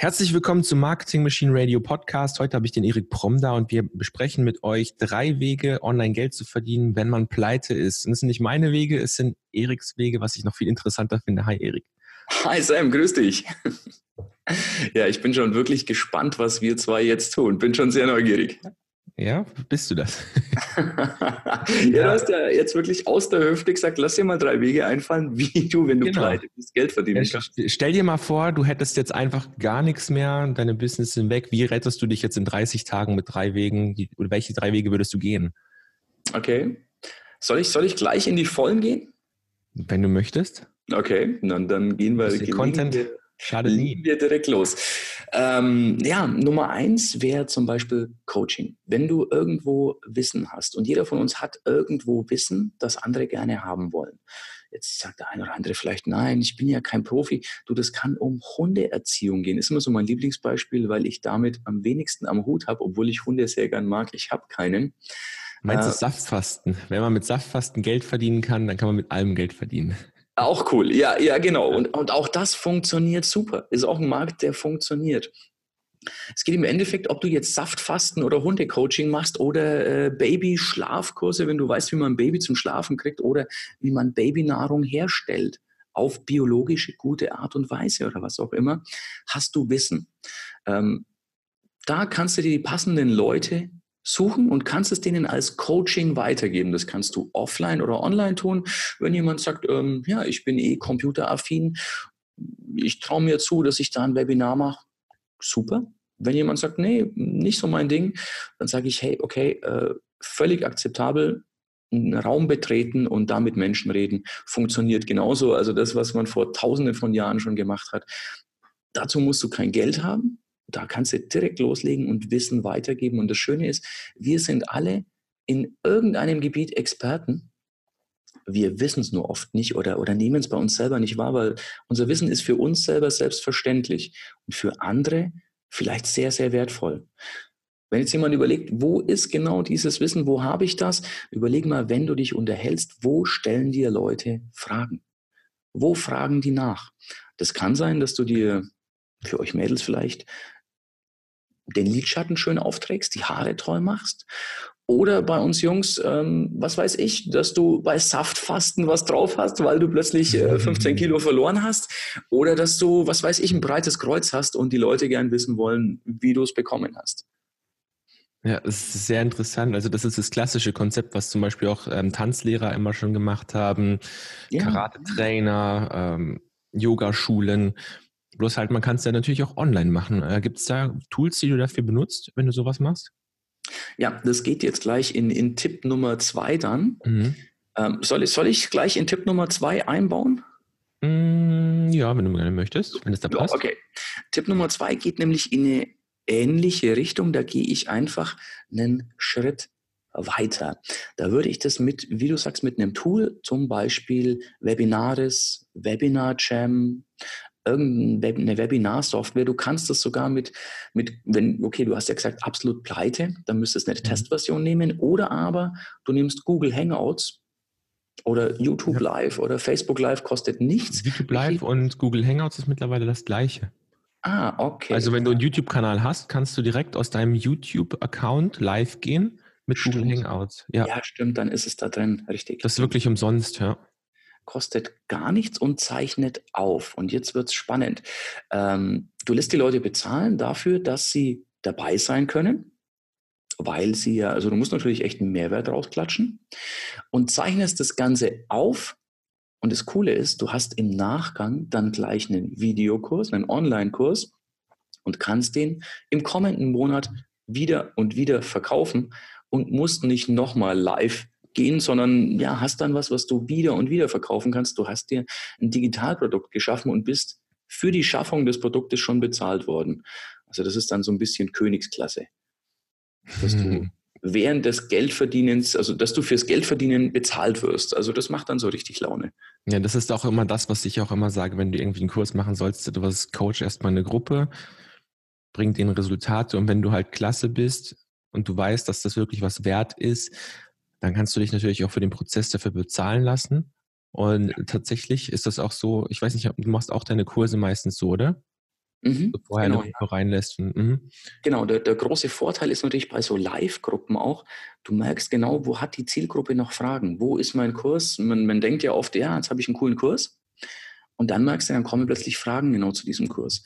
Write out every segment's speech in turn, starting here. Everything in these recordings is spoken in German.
Herzlich willkommen zum Marketing Machine Radio Podcast. Heute habe ich den Erik Prom da und wir besprechen mit euch drei Wege, online Geld zu verdienen, wenn man pleite ist. Und es sind nicht meine Wege, es sind Eriks Wege, was ich noch viel interessanter finde. Hi Erik. Hi Sam, grüß dich. Ja, ich bin schon wirklich gespannt, was wir zwei jetzt tun. Bin schon sehr neugierig. Ja, bist du das? ja, du hast ja jetzt wirklich aus der Hüfte gesagt, lass dir mal drei Wege einfallen, wie du, wenn du genau. pleite bist, Geld verdienen kannst. Stell dir mal vor, du hättest jetzt einfach gar nichts mehr, deine Business sind weg. Wie rettest du dich jetzt in 30 Tagen mit drei Wegen? Oder welche drei Wege würdest du gehen? Okay. Soll ich, soll ich gleich in die Vollen gehen? Wenn du möchtest. Okay, dann, dann gehen wir. Gehen Content. Wir, Schade nie. wir direkt los. Ähm, ja, Nummer eins wäre zum Beispiel Coaching. Wenn du irgendwo Wissen hast und jeder von uns hat irgendwo Wissen, das andere gerne haben wollen. Jetzt sagt der eine oder andere vielleicht, nein, ich bin ja kein Profi. Du, das kann um Hundeerziehung gehen. Ist immer so mein Lieblingsbeispiel, weil ich damit am wenigsten am Hut habe, obwohl ich Hunde sehr gern mag. Ich habe keinen. Meinst du äh, Saftfasten? Wenn man mit Saftfasten Geld verdienen kann, dann kann man mit allem Geld verdienen. Auch cool, ja, ja, genau. Und, und auch das funktioniert super. Ist auch ein Markt, der funktioniert. Es geht im Endeffekt, ob du jetzt Saftfasten oder Hundecoaching machst oder äh, Baby-Schlafkurse, wenn du weißt, wie man ein Baby zum Schlafen kriegt oder wie man Babynahrung herstellt auf biologische gute Art und Weise oder was auch immer, hast du Wissen. Ähm, da kannst du dir die passenden Leute suchen und kannst es denen als Coaching weitergeben. Das kannst du offline oder online tun. Wenn jemand sagt, ähm, ja, ich bin eh computeraffin, ich traue mir zu, dass ich da ein Webinar mache, super. Wenn jemand sagt, nee, nicht so mein Ding, dann sage ich, hey, okay, äh, völlig akzeptabel, einen Raum betreten und da mit Menschen reden, funktioniert genauso. Also das, was man vor tausenden von Jahren schon gemacht hat. Dazu musst du kein Geld haben, da kannst du direkt loslegen und Wissen weitergeben. Und das Schöne ist, wir sind alle in irgendeinem Gebiet Experten. Wir wissen es nur oft nicht oder, oder nehmen es bei uns selber nicht wahr, weil unser Wissen ist für uns selber selbstverständlich und für andere vielleicht sehr, sehr wertvoll. Wenn jetzt jemand überlegt, wo ist genau dieses Wissen, wo habe ich das? Überleg mal, wenn du dich unterhältst, wo stellen dir Leute Fragen? Wo fragen die nach? Das kann sein, dass du dir für euch Mädels vielleicht den Lidschatten schön aufträgst, die Haare toll machst. Oder bei uns Jungs, ähm, was weiß ich, dass du bei Saftfasten was drauf hast, weil du plötzlich äh, 15 Kilo verloren hast. Oder dass du, was weiß ich, ein breites Kreuz hast und die Leute gern wissen wollen, wie du es bekommen hast. Ja, es ist sehr interessant. Also das ist das klassische Konzept, was zum Beispiel auch ähm, Tanzlehrer immer schon gemacht haben, ja. Karate-Trainer, ähm, Yogaschulen. Bloß halt, man kann es ja natürlich auch online machen. Äh, Gibt es da Tools, die du dafür benutzt, wenn du sowas machst? Ja, das geht jetzt gleich in, in Tipp Nummer zwei dann. Mhm. Ähm, soll, ich, soll ich gleich in Tipp Nummer zwei einbauen? Mm, ja, wenn du gerne möchtest, wenn es da passt. Okay. Tipp Nummer zwei geht nämlich in eine ähnliche Richtung. Da gehe ich einfach einen Schritt weiter. Da würde ich das mit, wie du sagst, mit einem Tool, zum Beispiel Webinaris, Webinar Jam, irgendeine Webinar-Software. Du kannst das sogar mit, mit, wenn, okay, du hast ja gesagt, absolut pleite, dann müsstest du eine mhm. Testversion nehmen. Oder aber du nimmst Google Hangouts oder YouTube ja. Live oder Facebook Live kostet nichts. YouTube Live und Google Hangouts ist mittlerweile das gleiche. Ah, okay. Also wenn du einen YouTube-Kanal hast, kannst du direkt aus deinem YouTube-Account live gehen mit stimmt. Google Hangouts. Ja. ja, stimmt, dann ist es da drin, richtig. Das ist wirklich umsonst, ja kostet gar nichts und zeichnet auf. Und jetzt wird es spannend. Ähm, du lässt die Leute bezahlen dafür, dass sie dabei sein können, weil sie ja, also du musst natürlich echt einen Mehrwert rausklatschen und zeichnest das Ganze auf. Und das Coole ist, du hast im Nachgang dann gleich einen Videokurs, einen Online-Kurs und kannst den im kommenden Monat wieder und wieder verkaufen und musst nicht nochmal live gehen, sondern ja, hast dann was, was du wieder und wieder verkaufen kannst. Du hast dir ein Digitalprodukt geschaffen und bist für die Schaffung des Produktes schon bezahlt worden. Also das ist dann so ein bisschen Königsklasse. Dass du hm. während des Geldverdienens, also dass du fürs Geldverdienen bezahlt wirst. Also das macht dann so richtig Laune. Ja, das ist auch immer das, was ich auch immer sage, wenn du irgendwie einen Kurs machen sollst, du was Coach erstmal eine Gruppe, bringt den Resultate und wenn du halt klasse bist und du weißt, dass das wirklich was wert ist, dann kannst du dich natürlich auch für den Prozess dafür bezahlen lassen. Und tatsächlich ist das auch so, ich weiß nicht, du machst auch deine Kurse meistens so, oder? mhm, bevor genau. er eine reinlässt. Mhm. Genau, der, der, große Vorteil ist natürlich bei so Live-Gruppen auch, du merkst genau, wo hat die Zielgruppe noch Fragen? Wo ist mein Kurs? Man, man denkt ja oft, ja, jetzt habe ich einen coolen Kurs. Und dann merkst du, dann kommen plötzlich Fragen genau zu diesem Kurs.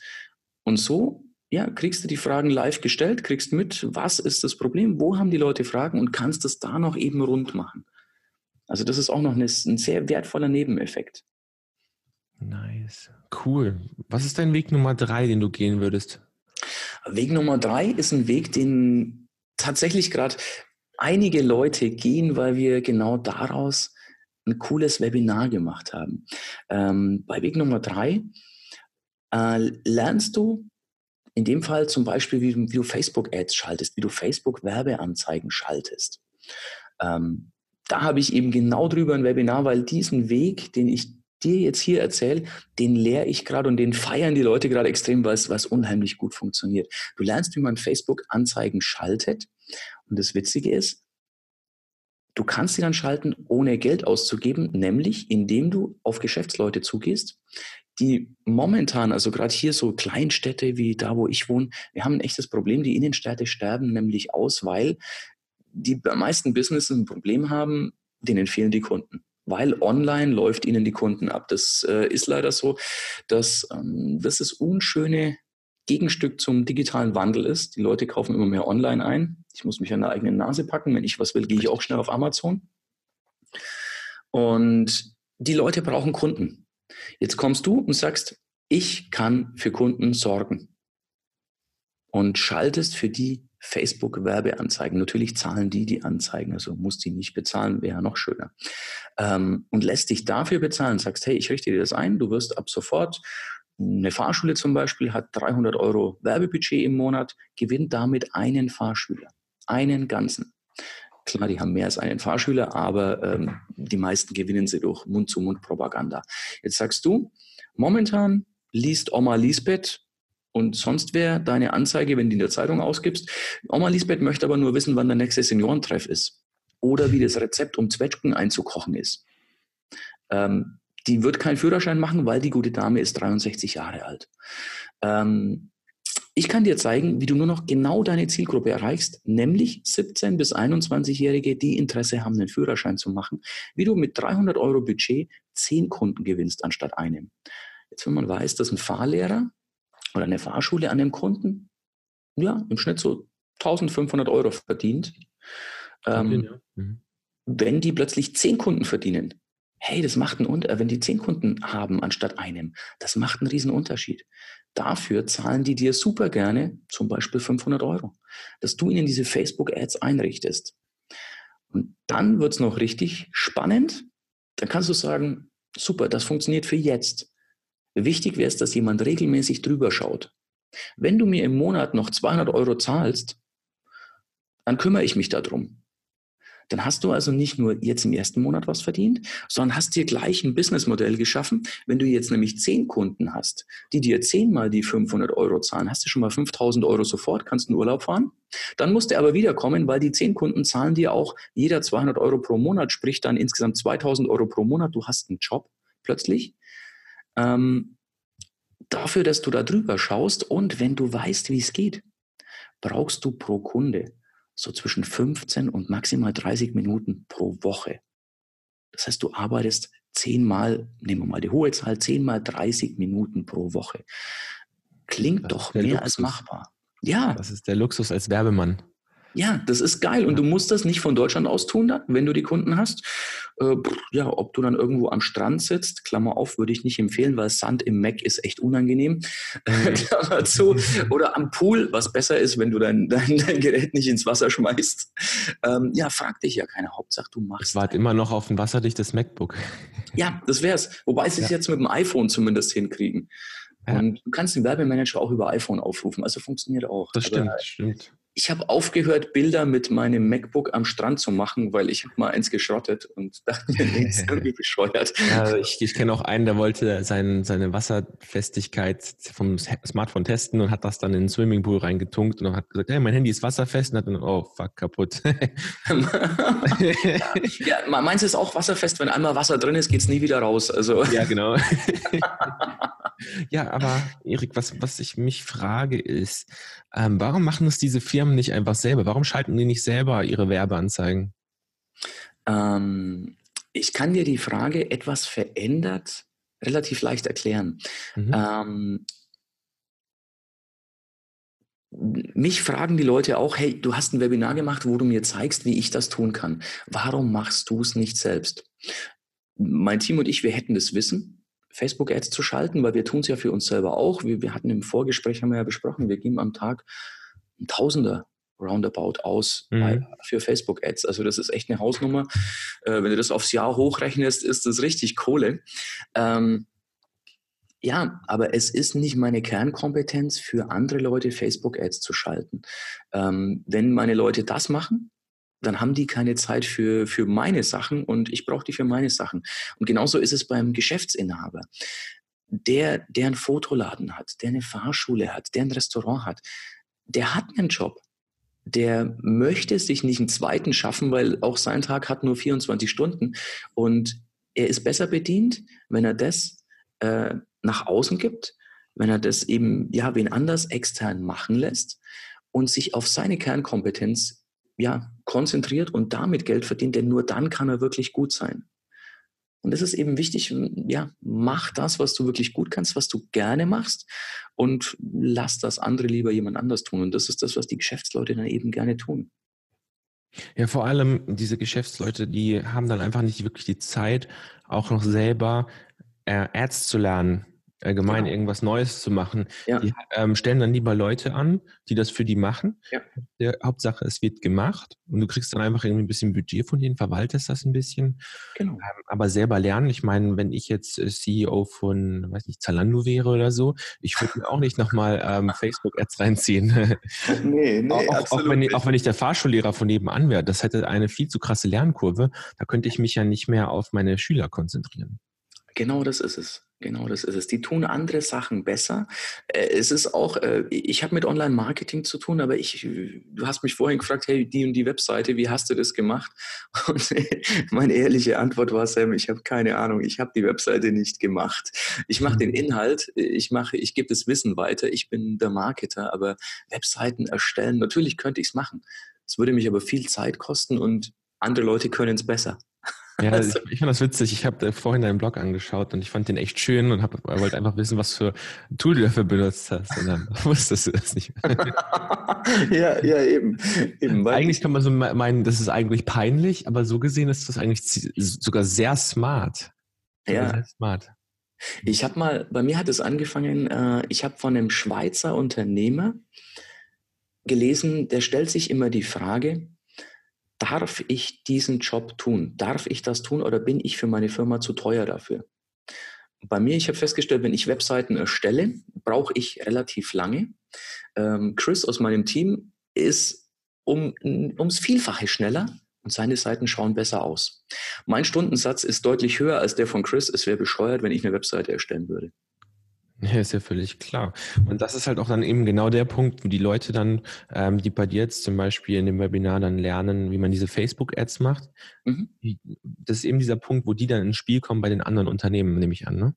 Und so ja, kriegst du die Fragen live gestellt, kriegst mit, was ist das Problem, wo haben die Leute Fragen und kannst das da noch eben rund machen. Also das ist auch noch eine, ein sehr wertvoller Nebeneffekt. Nice. Cool. Was ist dein Weg Nummer drei, den du gehen würdest? Weg Nummer drei ist ein Weg, den tatsächlich gerade einige Leute gehen, weil wir genau daraus ein cooles Webinar gemacht haben. Ähm, bei Weg Nummer drei äh, lernst du in dem Fall zum Beispiel, wie, wie du Facebook-Ads schaltest, wie du Facebook-Werbeanzeigen schaltest. Ähm, da habe ich eben genau drüber ein Webinar, weil diesen Weg, den ich dir jetzt hier erzähle, den lehre ich gerade und den feiern die Leute gerade extrem, weil es unheimlich gut funktioniert. Du lernst, wie man Facebook-Anzeigen schaltet. Und das Witzige ist, du kannst sie dann schalten, ohne Geld auszugeben, nämlich indem du auf Geschäftsleute zugehst, die momentan, also gerade hier so Kleinstädte wie da, wo ich wohne, wir haben ein echtes Problem. Die Innenstädte sterben nämlich aus, weil die meisten Businesses ein Problem haben, denen fehlen die Kunden. Weil online läuft ihnen die Kunden ab. Das äh, ist leider so, dass ähm, das ist unschöne Gegenstück zum digitalen Wandel ist. Die Leute kaufen immer mehr online ein. Ich muss mich an der eigenen Nase packen. Wenn ich was will, gehe ich auch schnell auf Amazon. Und die Leute brauchen Kunden. Jetzt kommst du und sagst, ich kann für Kunden sorgen. Und schaltest für die Facebook-Werbeanzeigen. Natürlich zahlen die die Anzeigen, also muss die nicht bezahlen, wäre noch schöner. Ähm, und lässt dich dafür bezahlen, sagst, hey, ich richte dir das ein, du wirst ab sofort eine Fahrschule zum Beispiel hat 300 Euro Werbebudget im Monat, gewinnt damit einen Fahrschüler, einen ganzen. Klar, die haben mehr als einen Fahrschüler, aber ähm, die meisten gewinnen sie durch Mund-zu-Mund-Propaganda. Jetzt sagst du, momentan liest Oma Lisbeth und sonst wer deine Anzeige, wenn du in der Zeitung ausgibst. Oma Lisbeth möchte aber nur wissen, wann der nächste Seniorentreff ist oder wie das Rezept, um Zwetschgen einzukochen ist. Ähm, die wird keinen Führerschein machen, weil die gute Dame ist 63 Jahre alt. Ähm, ich kann dir zeigen, wie du nur noch genau deine Zielgruppe erreichst, nämlich 17 bis 21-Jährige, die Interesse haben, einen Führerschein zu machen, wie du mit 300 Euro Budget 10 Kunden gewinnst anstatt einem. Jetzt, wenn man weiß, dass ein Fahrlehrer oder eine Fahrschule an dem Kunden, ja, im Schnitt so 1500 Euro verdient. Ähm, ja. mhm. Wenn die plötzlich zehn Kunden verdienen, hey, das macht einen Unterschied, wenn die zehn Kunden haben anstatt einem, das macht einen riesen Unterschied. Dafür zahlen die dir super gerne zum Beispiel 500 Euro, dass du ihnen diese Facebook-Ads einrichtest. Und dann wird es noch richtig spannend. Dann kannst du sagen, super, das funktioniert für jetzt. Wichtig wäre es, dass jemand regelmäßig drüber schaut. Wenn du mir im Monat noch 200 Euro zahlst, dann kümmere ich mich darum. Dann hast du also nicht nur jetzt im ersten Monat was verdient, sondern hast dir gleich ein Businessmodell geschaffen. Wenn du jetzt nämlich zehn Kunden hast, die dir zehnmal die 500 Euro zahlen, hast du schon mal 5000 Euro sofort, kannst in Urlaub fahren. Dann musst du aber wiederkommen, weil die zehn Kunden zahlen dir auch jeder 200 Euro pro Monat, sprich dann insgesamt 2000 Euro pro Monat. Du hast einen Job plötzlich ähm, dafür, dass du da drüber schaust und wenn du weißt, wie es geht, brauchst du pro Kunde so zwischen 15 und maximal 30 Minuten pro Woche. Das heißt, du arbeitest zehnmal, nehmen wir mal die hohe Zahl, zehnmal 30 Minuten pro Woche. Klingt das doch mehr Luxus. als machbar. Ja. Das ist der Luxus als Werbemann. Ja, das ist geil. Und du musst das nicht von Deutschland aus tun, wenn du die Kunden hast. Äh, ja, ob du dann irgendwo am Strand sitzt, Klammer auf, würde ich nicht empfehlen, weil Sand im Mac ist echt unangenehm. Mhm. Klammer zu. Oder am Pool, was besser ist, wenn du dein, dein, dein Gerät nicht ins Wasser schmeißt. Ähm, ja, frag dich ja keine. Hauptsache, du machst. Ich warte immer noch auf ein wasserdichtes MacBook. Ja, das wär's. Wobei sie es ja. jetzt mit dem iPhone zumindest hinkriegen. Ja. Und du kannst den Werbemanager auch über iPhone aufrufen, also funktioniert auch. Das stimmt, Aber, stimmt. Ich habe aufgehört, Bilder mit meinem MacBook am Strand zu machen, weil ich habe mal eins geschrottet und dachte mir, nee, ist irgendwie bescheuert. Ja, ich, ich kenne auch einen, der wollte sein, seine Wasserfestigkeit vom Smartphone testen und hat das dann in den Swimmingpool reingetunkt und hat gesagt, hey, mein Handy ist wasserfest und hat dann, oh fuck, kaputt. ja, ja, meinst du ist auch wasserfest, wenn einmal Wasser drin ist, geht es nie wieder raus. Also. Ja, genau. ja, aber Erik, was, was ich mich frage ist, ähm, warum machen es diese Firmen nicht einfach selber? Warum schalten die nicht selber ihre Werbeanzeigen? Ähm, ich kann dir die Frage etwas verändert relativ leicht erklären. Mhm. Ähm, mich fragen die Leute auch, hey, du hast ein Webinar gemacht, wo du mir zeigst, wie ich das tun kann. Warum machst du es nicht selbst? Mein Team und ich, wir hätten das Wissen, Facebook-Ads zu schalten, weil wir tun es ja für uns selber auch. Wir, wir, hatten im Vorgespräch, haben wir ja besprochen, wir geben am Tag ein Tausender roundabout aus mhm. bei, für Facebook-Ads. Also das ist echt eine Hausnummer. Äh, wenn du das aufs Jahr hochrechnest, ist das richtig Kohle. Ähm, ja, aber es ist nicht meine Kernkompetenz, für andere Leute Facebook-Ads zu schalten. Ähm, wenn meine Leute das machen, dann haben die keine Zeit für, für meine Sachen und ich brauche die für meine Sachen. Und genauso ist es beim Geschäftsinhaber. Der, der einen Fotoladen hat, der eine Fahrschule hat, der ein Restaurant hat, der hat einen Job. Der möchte sich nicht einen zweiten schaffen, weil auch sein Tag hat nur 24 Stunden. Und er ist besser bedient, wenn er das äh, nach außen gibt, wenn er das eben, ja, wen anders extern machen lässt und sich auf seine Kernkompetenz ja, konzentriert und damit Geld verdient, denn nur dann kann er wirklich gut sein. Und es ist eben wichtig, ja, mach das, was du wirklich gut kannst, was du gerne machst und lass das andere lieber jemand anders tun. Und das ist das, was die Geschäftsleute dann eben gerne tun. Ja, vor allem diese Geschäftsleute, die haben dann einfach nicht wirklich die Zeit, auch noch selber äh, Ads zu lernen allgemein genau. irgendwas Neues zu machen. Ja. Die ähm, stellen dann lieber Leute an, die das für die machen. Ja. Der Hauptsache, es wird gemacht und du kriegst dann einfach irgendwie ein bisschen Budget von denen, verwaltest das ein bisschen. Genau. Ähm, aber selber lernen, ich meine, wenn ich jetzt äh, CEO von, weiß nicht, Zalando wäre oder so, ich würde mir auch nicht nochmal ähm, Facebook-Ads reinziehen. nee, nee, auch, auch, wenn, auch wenn ich der Fahrschullehrer von nebenan wäre, das hätte eine viel zu krasse Lernkurve. Da könnte ich mich ja nicht mehr auf meine Schüler konzentrieren. Genau das ist es. Genau das ist es. Die tun andere Sachen besser. Äh, es ist auch, äh, ich habe mit Online-Marketing zu tun, aber ich, du hast mich vorhin gefragt, hey, die und die Webseite, wie hast du das gemacht? Und meine ehrliche Antwort war, Sam, ich habe keine Ahnung, ich habe die Webseite nicht gemacht. Ich mache den mhm. Inhalt, ich mache, ich gebe das Wissen weiter, ich bin der Marketer, aber Webseiten erstellen, natürlich könnte ich es machen. Es würde mich aber viel Zeit kosten und andere Leute können es besser. Ja, ich, ich fand das witzig. Ich habe vorhin deinen Blog angeschaut und ich fand den echt schön und hab, wollte einfach wissen, was für Tool du dafür benutzt hast. Und dann wusstest du das nicht. ja, ja, eben. eben eigentlich kann man so meinen, das ist eigentlich peinlich, aber so gesehen ist das eigentlich sogar sehr smart. Ja. Sehr smart. Ich habe mal, bei mir hat es angefangen, äh, ich habe von einem Schweizer Unternehmer gelesen, der stellt sich immer die Frage, darf ich diesen Job tun? Darf ich das tun oder bin ich für meine Firma zu teuer dafür? Bei mir, ich habe festgestellt, wenn ich Webseiten erstelle, brauche ich relativ lange. Ähm, Chris aus meinem Team ist um, ums Vielfache schneller und seine Seiten schauen besser aus. Mein Stundensatz ist deutlich höher als der von Chris. Es wäre bescheuert, wenn ich eine Webseite erstellen würde. Ja, ist ja völlig klar. Und das ist halt auch dann eben genau der Punkt, wo die Leute dann, ähm, die bei dir jetzt zum Beispiel in dem Webinar dann lernen, wie man diese Facebook-Ads macht. Mhm. Das ist eben dieser Punkt, wo die dann ins Spiel kommen bei den anderen Unternehmen, nehme ich an, ne?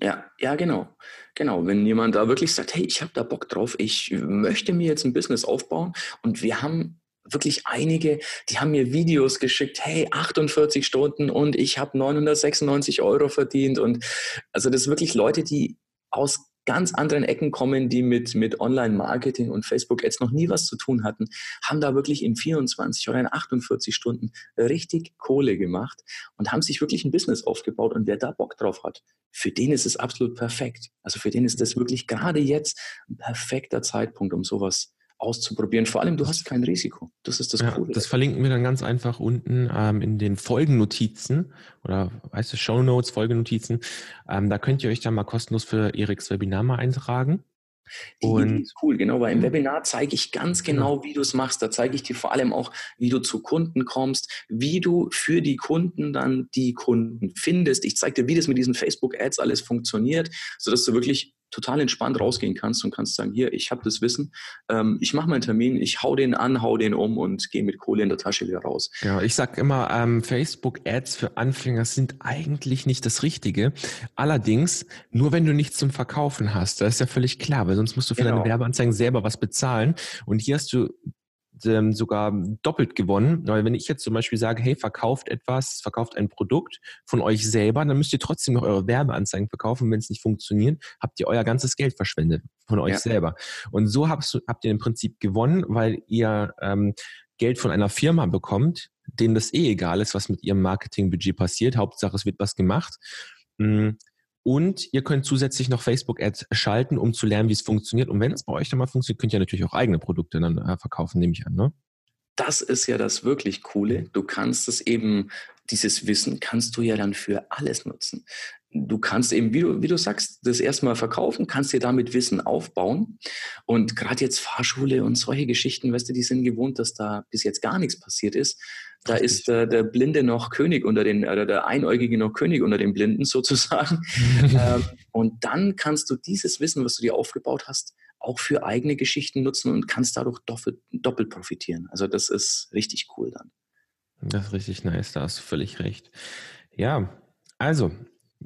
Ja, ja, genau. Genau. Wenn jemand da wirklich sagt, hey, ich habe da Bock drauf, ich möchte mir jetzt ein Business aufbauen und wir haben wirklich einige, die haben mir Videos geschickt, hey, 48 Stunden und ich habe 996 Euro verdient und also das sind wirklich Leute, die aus ganz anderen Ecken kommen, die mit, mit Online-Marketing und Facebook-Ads noch nie was zu tun hatten, haben da wirklich in 24 oder in 48 Stunden richtig Kohle gemacht und haben sich wirklich ein Business aufgebaut. Und wer da Bock drauf hat, für den ist es absolut perfekt. Also für den ist das wirklich gerade jetzt ein perfekter Zeitpunkt, um sowas auszuprobieren. Vor allem, du hast kein Risiko. Das ist das ja, Coole. Das verlinken wir dann ganz einfach unten ähm, in den Folgennotizen oder weißt du, Show Notes, Folgenotizen. Ähm, da könnt ihr euch dann mal kostenlos für Eriks Webinar mal eintragen. Die und Idee ist cool, genau, weil im Webinar zeige ich ganz genau, genau. wie du es machst. Da zeige ich dir vor allem auch, wie du zu Kunden kommst, wie du für die Kunden dann die Kunden findest. Ich zeige dir, wie das mit diesen Facebook-Ads alles funktioniert, sodass du wirklich total entspannt rausgehen kannst und kannst sagen, hier, ich habe das Wissen, ähm, ich mache meinen Termin, ich hau den an, hau den um und gehe mit Kohle in der Tasche wieder raus. Ja, ich sage immer, ähm, Facebook-Ads für Anfänger sind eigentlich nicht das Richtige. Allerdings, nur wenn du nichts zum Verkaufen hast, das ist ja völlig klar, weil sonst musst du für genau. deine Werbeanzeigen selber was bezahlen. Und hier hast du ähm, sogar doppelt gewonnen. Weil wenn ich jetzt zum Beispiel sage, hey, verkauft etwas, verkauft ein Produkt von euch selber, dann müsst ihr trotzdem noch eure Werbeanzeigen verkaufen. Wenn es nicht funktioniert, habt ihr euer ganzes Geld verschwendet von euch ja. selber. Und so habt, habt ihr im Prinzip gewonnen, weil ihr ähm, Geld von einer Firma bekommt, denen das eh egal ist, was mit ihrem Marketingbudget passiert. Hauptsache, es wird was gemacht. Und ihr könnt zusätzlich noch Facebook-Ads schalten, um zu lernen, wie es funktioniert. Und wenn es bei euch dann mal funktioniert, könnt ihr natürlich auch eigene Produkte dann äh, verkaufen, nehme ich an. Ne? Das ist ja das wirklich Coole. Du kannst es eben, dieses Wissen kannst du ja dann für alles nutzen du kannst eben, wie du, wie du sagst, das erstmal verkaufen, kannst dir damit Wissen aufbauen. Und gerade jetzt Fahrschule und solche Geschichten, weißt du, die sind gewohnt, dass da bis jetzt gar nichts passiert ist. Da Richtig. ist äh, der Blinde noch König unter den, oder der Einäugige noch König unter den Blinden sozusagen. ähm, und dann kannst du dieses Wissen, was du dir aufgebaut hast, auch für eigene Geschichten nutzen und kannst dadurch doppelt, doppelt profitieren. Also das ist richtig cool dann. Das ist richtig nice, da hast du völlig recht. Ja, also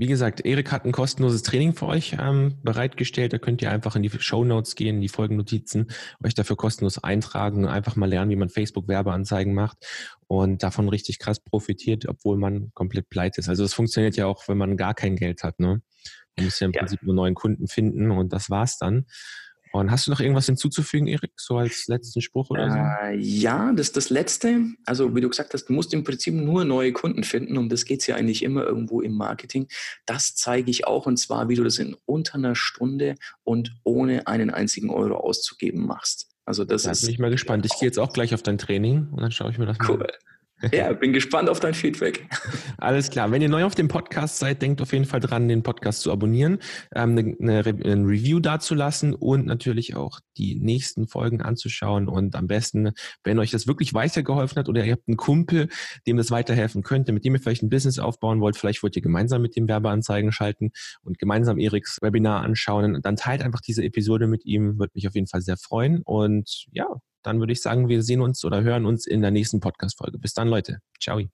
wie gesagt, Erik hat ein kostenloses Training für euch ähm, bereitgestellt. Da könnt ihr einfach in die Show Notes gehen, in die Folgennotizen, euch dafür kostenlos eintragen, einfach mal lernen, wie man Facebook-Werbeanzeigen macht und davon richtig krass profitiert, obwohl man komplett pleite ist. Also das funktioniert ja auch, wenn man gar kein Geld hat. Ne? Man muss ja im ja. Prinzip nur neuen Kunden finden und das war's dann. Und hast du noch irgendwas hinzuzufügen, Erik, so als letzten Spruch oder so? Äh, ja, das das Letzte. Also, wie du gesagt hast, du musst im Prinzip nur neue Kunden finden. Um das geht es ja eigentlich immer irgendwo im Marketing. Das zeige ich auch und zwar, wie du das in unter einer Stunde und ohne einen einzigen Euro auszugeben machst. Also das da ist. bin ich mal gespannt. Ich gehe jetzt auch gleich auf dein Training und dann schaue ich mir das cool. mal an. Ja, bin gespannt auf dein Feedback. Alles klar. Wenn ihr neu auf dem Podcast seid, denkt auf jeden Fall dran, den Podcast zu abonnieren, ähm, eine, eine, ein Review dazulassen und natürlich auch die nächsten Folgen anzuschauen. Und am besten, wenn euch das wirklich weitergeholfen hat oder ihr habt einen Kumpel, dem das weiterhelfen könnte, mit dem ihr vielleicht ein Business aufbauen wollt, vielleicht wollt ihr gemeinsam mit dem Werbeanzeigen schalten und gemeinsam Eriks Webinar anschauen, dann teilt einfach diese Episode mit ihm, würde mich auf jeden Fall sehr freuen. Und ja, dann würde ich sagen, wir sehen uns oder hören uns in der nächsten Podcast-Folge. Bis dann, Leute. Ciao.